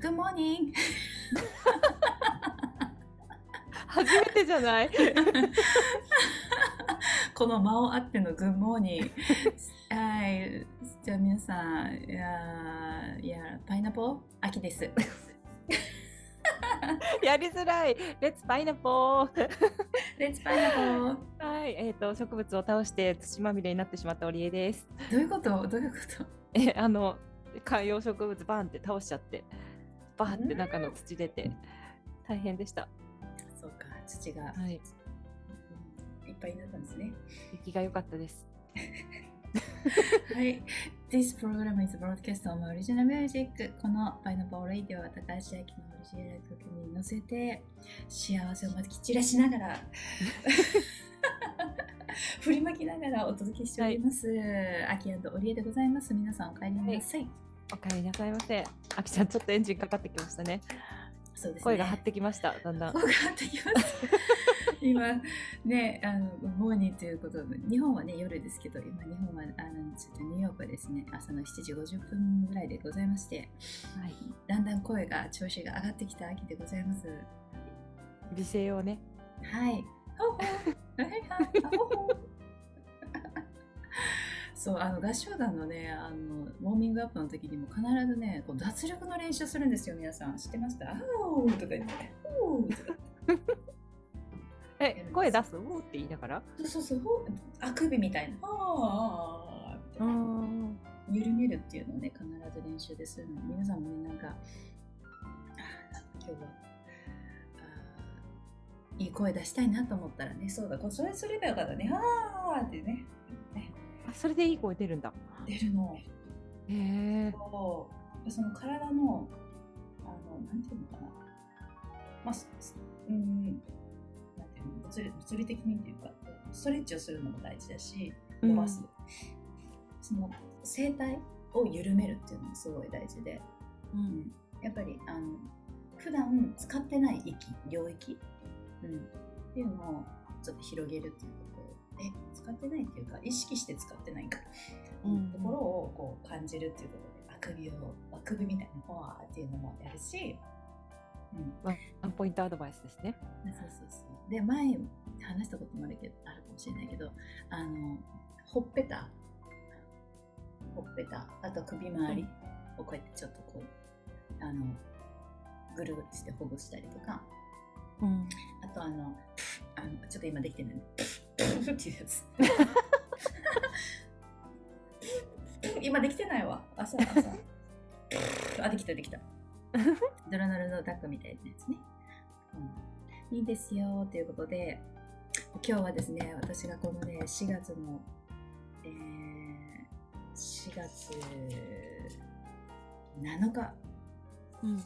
Good morning! 初めてじゃない？この間をあっての Good morning! はい。じゃあ皆さん、いやいや、パイナポー秋です。やりづらい。レッツパイナポー。レッツパイナポーはい、えっ、と植物を倒して土まみれになってしまったオリエです。どういうこと？どういうこと？え、あの観葉植物バーンって倒しちゃって、バーって中の土出て大変でした。そうか、土が、はい、いっぱいになったんですね。雪が良かったです。はい。This program is broadcast on original music. このパイナポーラディオは高橋明のオリジナル曲に乗せて幸せをまき散らしながら 振りまきながらお届けしております。アキオリエでございます。皆さんお帰りなさい。お帰りなさいませ。あきちゃんちょっとエンジンかかってきましたね。そうですね。声が張ってきました。だんだん。声が張ってきます。今ね、あのモーニーということで、日本はね夜ですけど、今日本はあのちょっとニューヨークはですね、朝の7時50分ぐらいでございまして、はい。だんだん声が調子が上がってきた秋でございます。美声をね。はい。ほうほうはいはいあほうほうそうあの合唱団のねあのウォーミングアップの時にも必ずねこう脱力の練習するんですよ皆さん。知ってました？あおーとか言って。おーとか え、声出す？おーって言いながら？そうそうそう。あくびみたいな。あーみたいなん。緩めるっていうのをね必ず練習でするので皆さんもねなんかあー今日はいい声出したいなと思ったらねそうだこうそれすればよかったね。あーってねねあ、それでいい声出るんだ。出るの。へえ。その体のあのなんていうのかな。まあうんなんていうの。物理物理的にっていうかストレッチをするのも大事だし伸ばす、その声帯を緩めるっていうのもすごい大事で、うん。うん。やっぱりあの普段使ってない域領域、うん、っていうのをちょっと広げるっていうことで使ってないっていうか意識して使ってないか、うん。ところをこう感じるっていうことであくびをあくびみたいなフォアっていうのもやるし、うん、ワンポイントアドバイスですね。そうそうそう。で前話したこともあるけどあるかもしれないけどあのほっぺた。ほっぺた。あと首周りをこうやってちょっとこうあのぐるぐるしてほぐしたりとか。うん。あとあのあのちょっと今できてない っていうやつ。今できてないわ。朝朝あできたできた。ドラナルのダックみたいなやつね、うん、いいですよということで今日はですね私がこのね4月の、えー、4月7日。うん。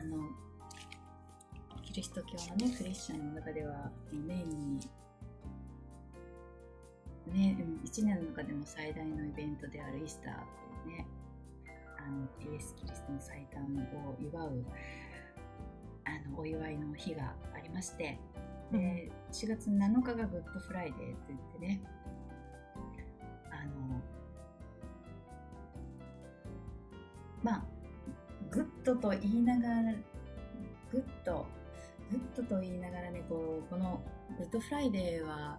あのキリスト教のねクリスチャンの中では年にね、うん1年の中でも最大のイベントであるイースターというねあのイエス・キリストの最誕を祝うあのお祝いの日がありましてで4月7日が Good Friday といってねあのまあ good と言いながら good good と言いながらねこうこの Good Friday は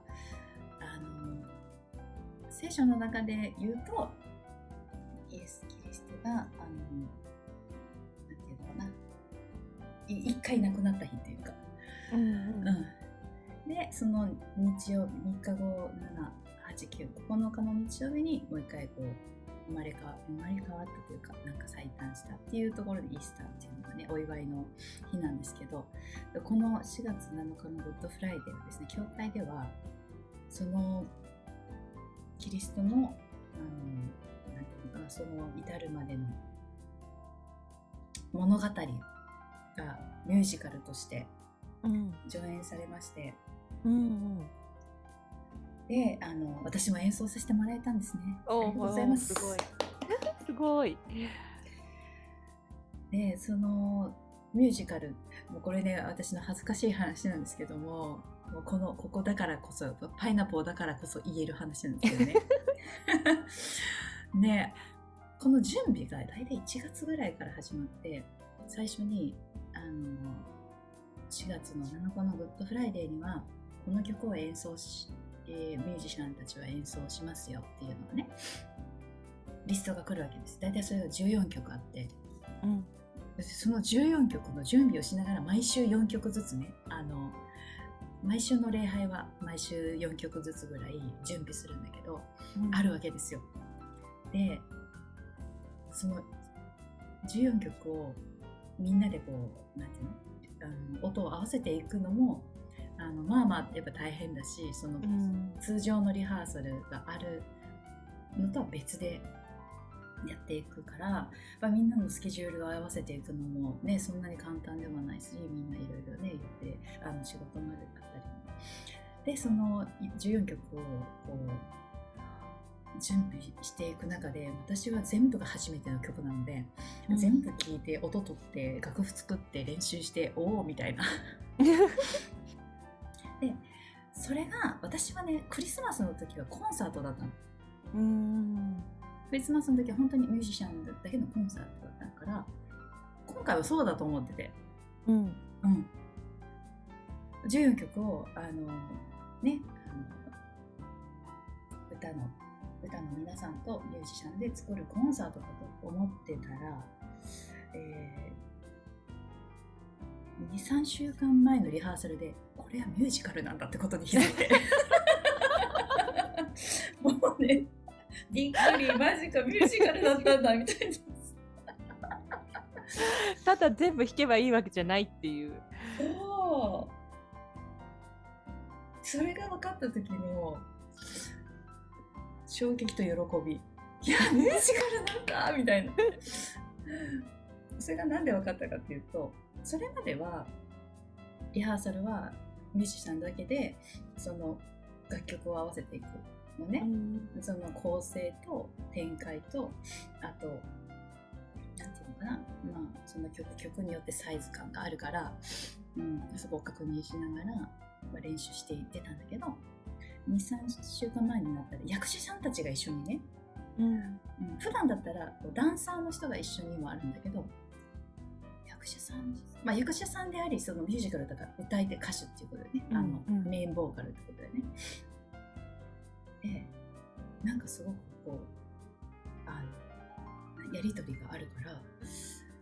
聖書の中で言うとイエス・キリストがあのなんていうのかな。い一回亡くなった日っていうか、うん。うん、でその日曜日3日後789日の日曜日にもう一回こう生まれ変わ生まれ変わったというかなんか再誕したっていうところでイースターっていうのがねお祝いの日なんですけどこの4月7日の Good Friday はですね教会ではそのキリストのあのなんていうのかなその至るまでの物語がミュージカルとしてうん。上演されましてうん。であの私も演奏させてもらえたんですね。あおりがとうございます。すごい。すごい。でそのミュージカルもうこれね私の恥ずかしい話なんですけどもこのここだからこそパイナポーだからこそ言える話なんですけどね。ねこの準備が大体1月ぐらいから始まって最初にあの4月の7日の Good Friday にはこの曲を演奏し、えーミュージシャンたちは演奏しますよっていうのがねリストが来るわけです。大体それが14曲あって。うん。その14曲の準備をしながら毎週4曲ずつねあの毎週の礼拝は毎週4曲ずつぐらい準備するんだけど、うん。あるわけですよ。でその14曲をみんなでこうなんていうの？あの音を合わせていくのもあのまあまあやっぱ大変だしそのうん。通常のリハーサルがあるのとは別でやっていくから、まあ、みんなのスケジュールを合わせていくのもねそんなに簡単ではないしみんないろいろね言ってあの仕事までだったりも。でその14曲をこう準備していく中で私は全部が初めての曲なので、うん。全部聴いて音取って楽譜作って練習しておおみたいな。それが私はねクリスマスの時はコンサートだったの。うんクリスマスの時は本当にミュージシャンだけのコンサートだったから今回はそうだと思ってて。うん。うん。14曲をあのねあの歌の歌の皆さんとミュージシャンで作るコンサートだと思ってたら、えー、23週間前のリハーサルでこれはミュージカルなんだってことに気づいて。もうねびっくりマジかミュージカルだったんだみたいなただ全部弾けばいいわけじゃないっていう。そう。それが分かった時の衝撃と喜び。いやミュージカルなんだみたいな。それが何で分かったかっていうとそれまではリハーサルはミュージシャンだけでその楽曲を合わせていく。のね、その構成と展開とあとなんていうのかな、まあ、その曲曲によってサイズ感があるから、うん、そこを確認しながら、まあ、練習していってたんだけど23週間前になったら役者さんたちが一緒にね、うん。うん、普段だったらこうダンサーの人が一緒にもあるんだけど役者さん、まあ、役者さんでありそのミュージカルだから歌い手歌手っていうことでね、あのうんうん。メインボーカルってことでねでなんかすごくこうあのやり取りがあるから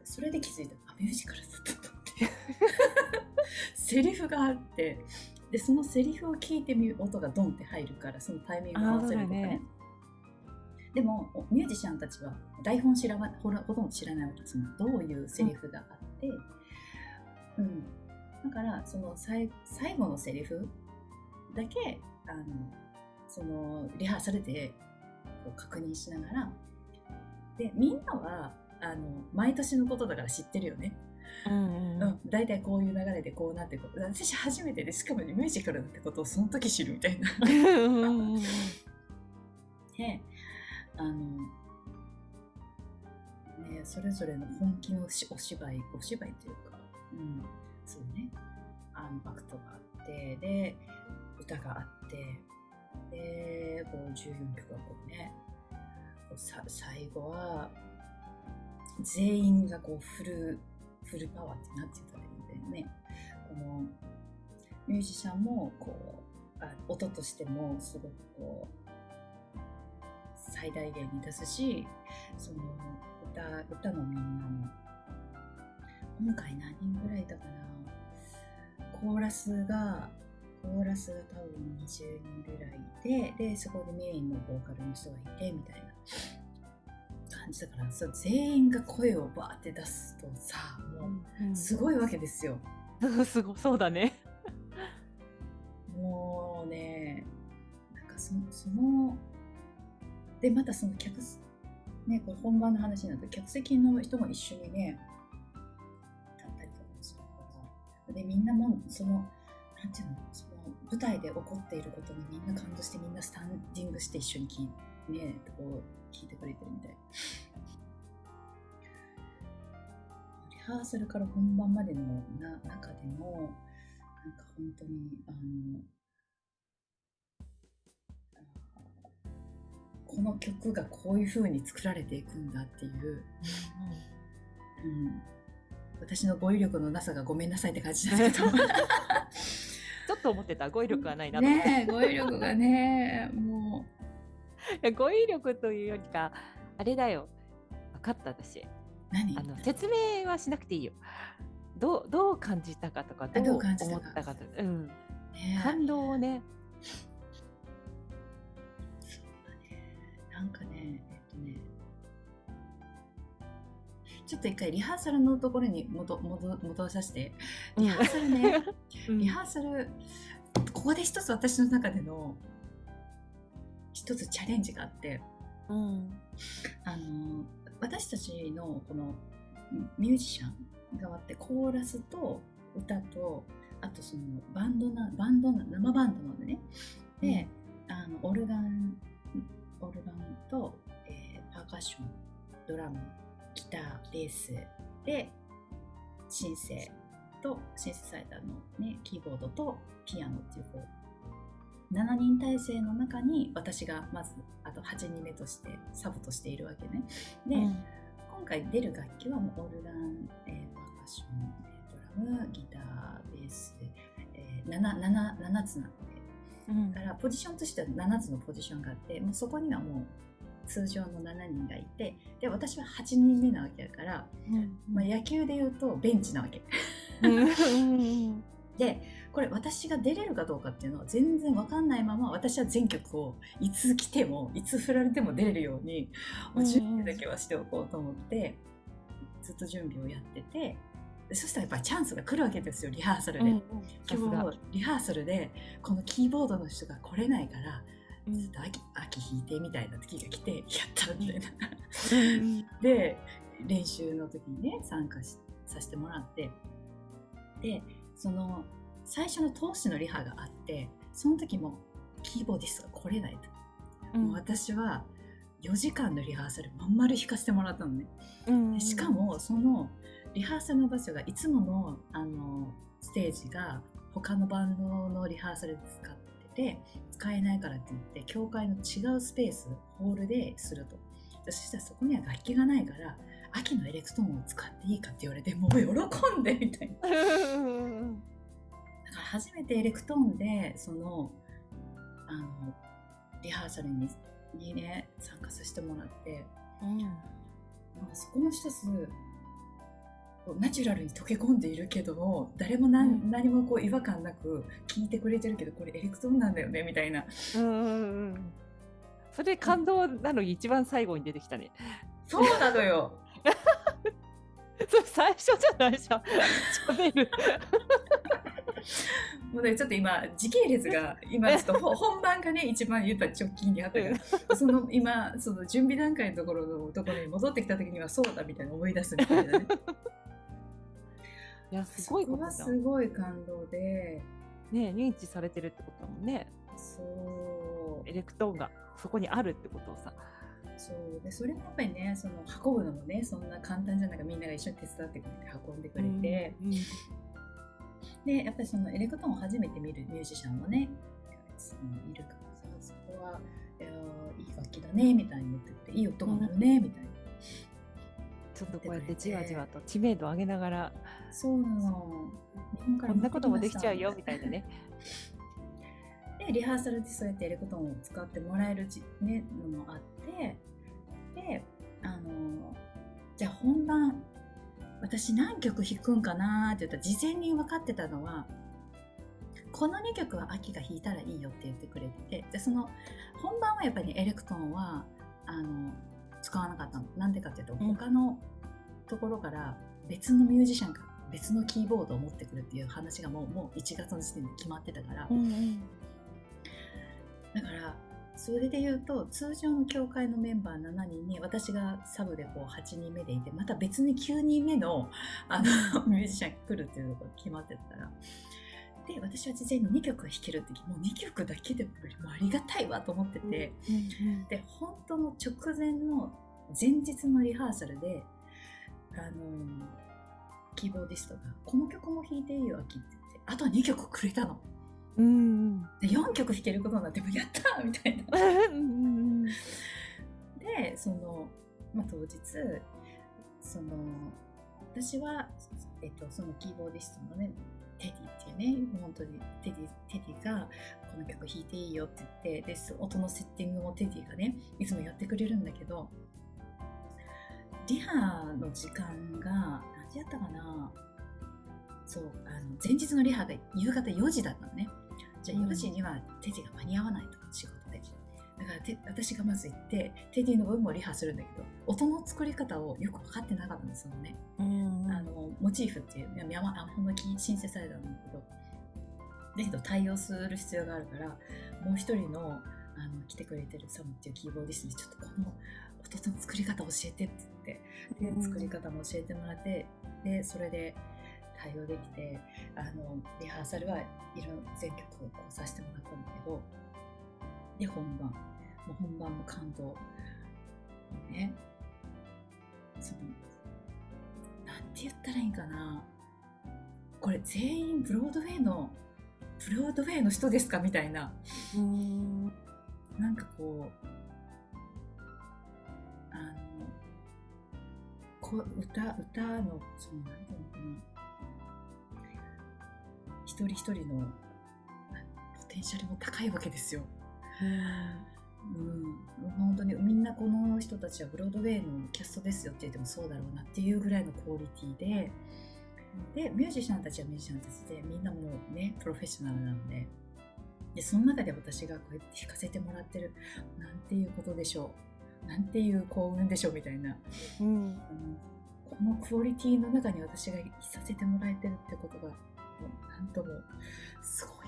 それで気づいた。あミュージカルだったと思って。セリフがあって。でそのセリフを聞いてみる音がドンって入るからそのタイミングを合わせるとかねね。でもおミュージシャンたちは台本知らなほらほとんど知らないわけ。そのどういうセリフがあって、うん。だからそのさい最後のセリフだけあのそのリハーサルでこう確認しながらでみんなはあの毎年のことだから知ってるよね、うんうん、大体こういう流れでこうなってこう私初めてでしかもねミュージカルだってことをその時知るみたいな。うんで あのねそれぞれの本気のしお芝居お芝居というか、うん、そうね。あのアクトがあってで歌があってでこう14曲がこうねこうさ最後は全員がこうフルフルパワーってなんてたらいいんだよね。このミュージシャンもこうあ音としてもすごくこう最大限に出すしその歌歌もみんなも今回何人ぐらいいたかな？コーラスがコーラスが多分20人ぐらいいてでそこでメインのボーカルの人がいてみたいな感じだからそう全員が声をバーって出すとさもうすごいわけですよ。うん すごそうだね。もうね、なんかそその、で、またその客す、ね、これ本番の話になると、客席の人も一緒にね、立ったりとかもするから、で、みんなも、その、なんていうの、その舞台で起こっていることにみんな感動して、みんなスタンディングして一緒に聞い,、ね、こう聞いてくれてるみたい。リハーサルから本番までのな中でも、なんか本当に、あの、この曲がこういう風に作られていくんだっていう、うん、私の語彙力のなさがごめんなさいって感じだけど と思ってた。語彙力はないなと思って、ねえ語彙力がねもいや語彙力というよりかあれだよ。分かった私。あの説明はしなくていいよ。どうどう感じたかとかどう思ったかとか、うん、感動をねちょっと一回リハーサルのところに戻戻戻させて。リハーサルね、うん。リハーサル ここで一つ私の中での一つチャレンジがあって。うん。あの私たちのこのミュージシャン側ってコーラスと歌とあとそのバンドなバンドな生バンドなのでね。で、あのオルガンオルガンと、えーパーカッションドラムギターベースでシンセとシンセサイダーの、ね、キーボードとピアノっていうこう7人体制の中に私がまずあと8人目としてサブとしているわけね。で、うん。今回出る楽器はもうオルガン、えーパーカッション、えードラムギターベース、えー、7, 7, 7つなので。うん。だからポジションとしては7つのポジションがあってもうそこにはもう通常の7人がいてで私は8人目なわけだから、うん。まあ、野球で言うとベンチなわけ。うん。でこれ私が出れるかどうかっていうのは全然わかんないまま私は全曲をいつ来てもいつ振られても出れるように、まあ準備だけはしておこうと思ってずっと準備をやっててでそしたらやっぱりチャンスが来るわけですよリハーサルで。さすが。今日リハーサルでこのキーボードの人が来れないからうんちょっと秋秋弾いてみたいな時が来てやったみたいな。うん。で練習の時にね参加しさせてもらって。でその最初の投資のリハがあってその時もキーボーディストが来れないと、もう私は4時間のリハーサルまん丸弾かせてもらったのね。うん。でしかもそのリハーサルの場所がいつものあのステージが他のバンドのリハーサルで使ってて使えないからって言って教会の違うスペースホールですると。でそしたらそこには楽器がないから秋のエレクトーンを使っていいかって言われてもう喜んでみたいな。だから初めてエレクトーンでそのあのリハーサルににね参加させてもらって。なんかそこの一つこうナチュラルに溶け込んでいるけども誰も何,、うん何もこう違和感なく聞いてくれてるけどこれエレクトーンなんだよねみたいなうんうんうんそれ感動なのに一番最後に出てきたね。そうなのよ それ最初じゃないじゃん。喋る。もうねちょっと今時系列が今ちょっとほ 本番がね一番やっぱ直近にあったからその今その準備段階のところのところに戻ってきた時にはそうだみたいな思い出すみたいなね いやすごいそこと。すごい感動でね認知されてるってことだもんね。そうエレクトーンがそこにあるってことをさ。そうでそれもやっぱりねその運ぶのもねそんな簡単じゃないからみんなが一緒に手伝ってくれて運んでくれて、うんでやっぱりそのエレクトーンを初めて見るミュージシャンもねいるからさそこはいやーいい楽器だねみたいに言ってていい音が鳴るねみたいな、ちょっとこうやってじわじわと知名度を上げながらそうなの。こんなこともできちゃうよみたいなね。でリハーサルでそうやってエレクトーンを使ってもらえるじ、ね、のもあって。であのじゃあ本番私何曲弾くんかなって言ったら事前に分かってたのはこの2曲は秋が弾いたらいいよって言ってくれててでその本番はやっぱり、ね、エレクトーンはあの使わなかったの。なんでかっていうとうん。他のところから別のミュージシャンが別のキーボードを持ってくるっていう話がもうもう1月の時点で決まってたから、だからそれで言うと通常の教会のメンバー7人に私がサブでこう8人目でいてまた別に9人目のあの ミュージシャンが来るっていうのが決まってたからで私は事前に2曲弾けるってもう2曲だけでもありがたいわと思ってて、で本当の直前の前日のリハーサルであのキーボーディストが「この曲も弾いていいよ秋」って言ってあと2曲くれたの。うんうんで4曲弾けることになってもやったーみたいな。うんでその、まあ、当日その私はえっと、そのキーボーディストのねテディっていうね本当にテディテディがこの曲弾いていいよって言ってで音のセッティングもテディがねいつもやってくれるんだけどリハの時間が何時やったかな？そうあの前日のリハが夕方4時だったのね。じゃあ4時にはテディが間に合わないと。だからて私がまず行ってテディの分もリハするんだけど音の作り方をよく分かってなかったんですよね、うんうん、あのモチーフっていう山アホの木シンセサイダーなんだけどだけど対応する必要があるからもう一人のあの来てくれてるサムっていうキーボーディストにちょっとこの音の作り方教えてって言ってで作り方も教えてもらってでそれで対応できてあのリハーサルはいろ全曲をさせてもらったんだけどで本番もう本番も感動。ね。そのなんて言ったらいいんかな。これ全員ブロードウェイのブロードウェイの人ですか？みたいな。うん。なんかこうあのこ歌歌のそのなんていうのかな。一人一人のポテンシャルも高いわけですよ。うん、本当にみんなこの人たちはブロードウェイのキャストですよって言ってもそうだろうなっていうぐらいのクオリティで。でミュージシャンたちはミュージシャンたちでみんなもうねプロフェッショナルなので。でその中で私がこうやって弾かせてもらってるなんていうことでしょう。なんていう幸運でしょうみたいな、うん、このクオリティの中に私がいさせてもらえてるってことがなんともすごいな。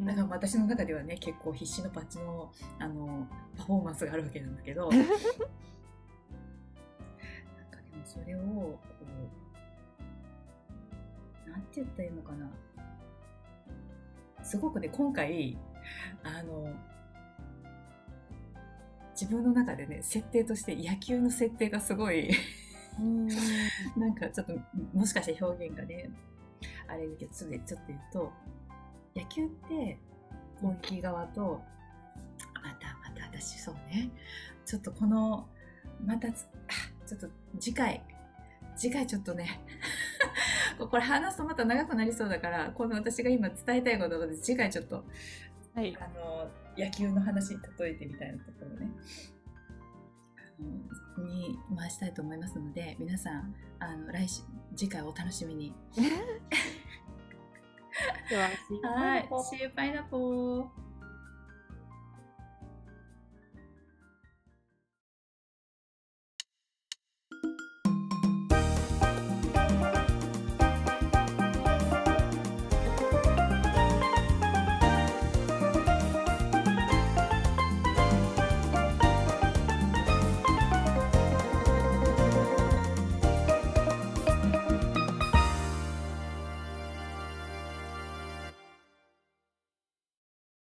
だから私の中ではね結構必死のパッチのあのパフォーマンスがあるわけなんだけど。なんかでもそれをこうなんて言ったらいいのかな。すごくね今回あの自分の中でね設定として野球の設定がすごい なんかちょっともしかして表現がねあれだけどちょっと言うと野球って攻撃側とまたまた私そうねちょっとこのまたちょっと次回次回ちょっとね これ話すとまた長くなりそうだからこの私が今伝えたいことで次回ちょっと、はい、あの野球の話に例えてみたいなところねに回したいと思いますので皆さんあの来週次回お楽しみに。では、シーパイナポー。シーパイナポー。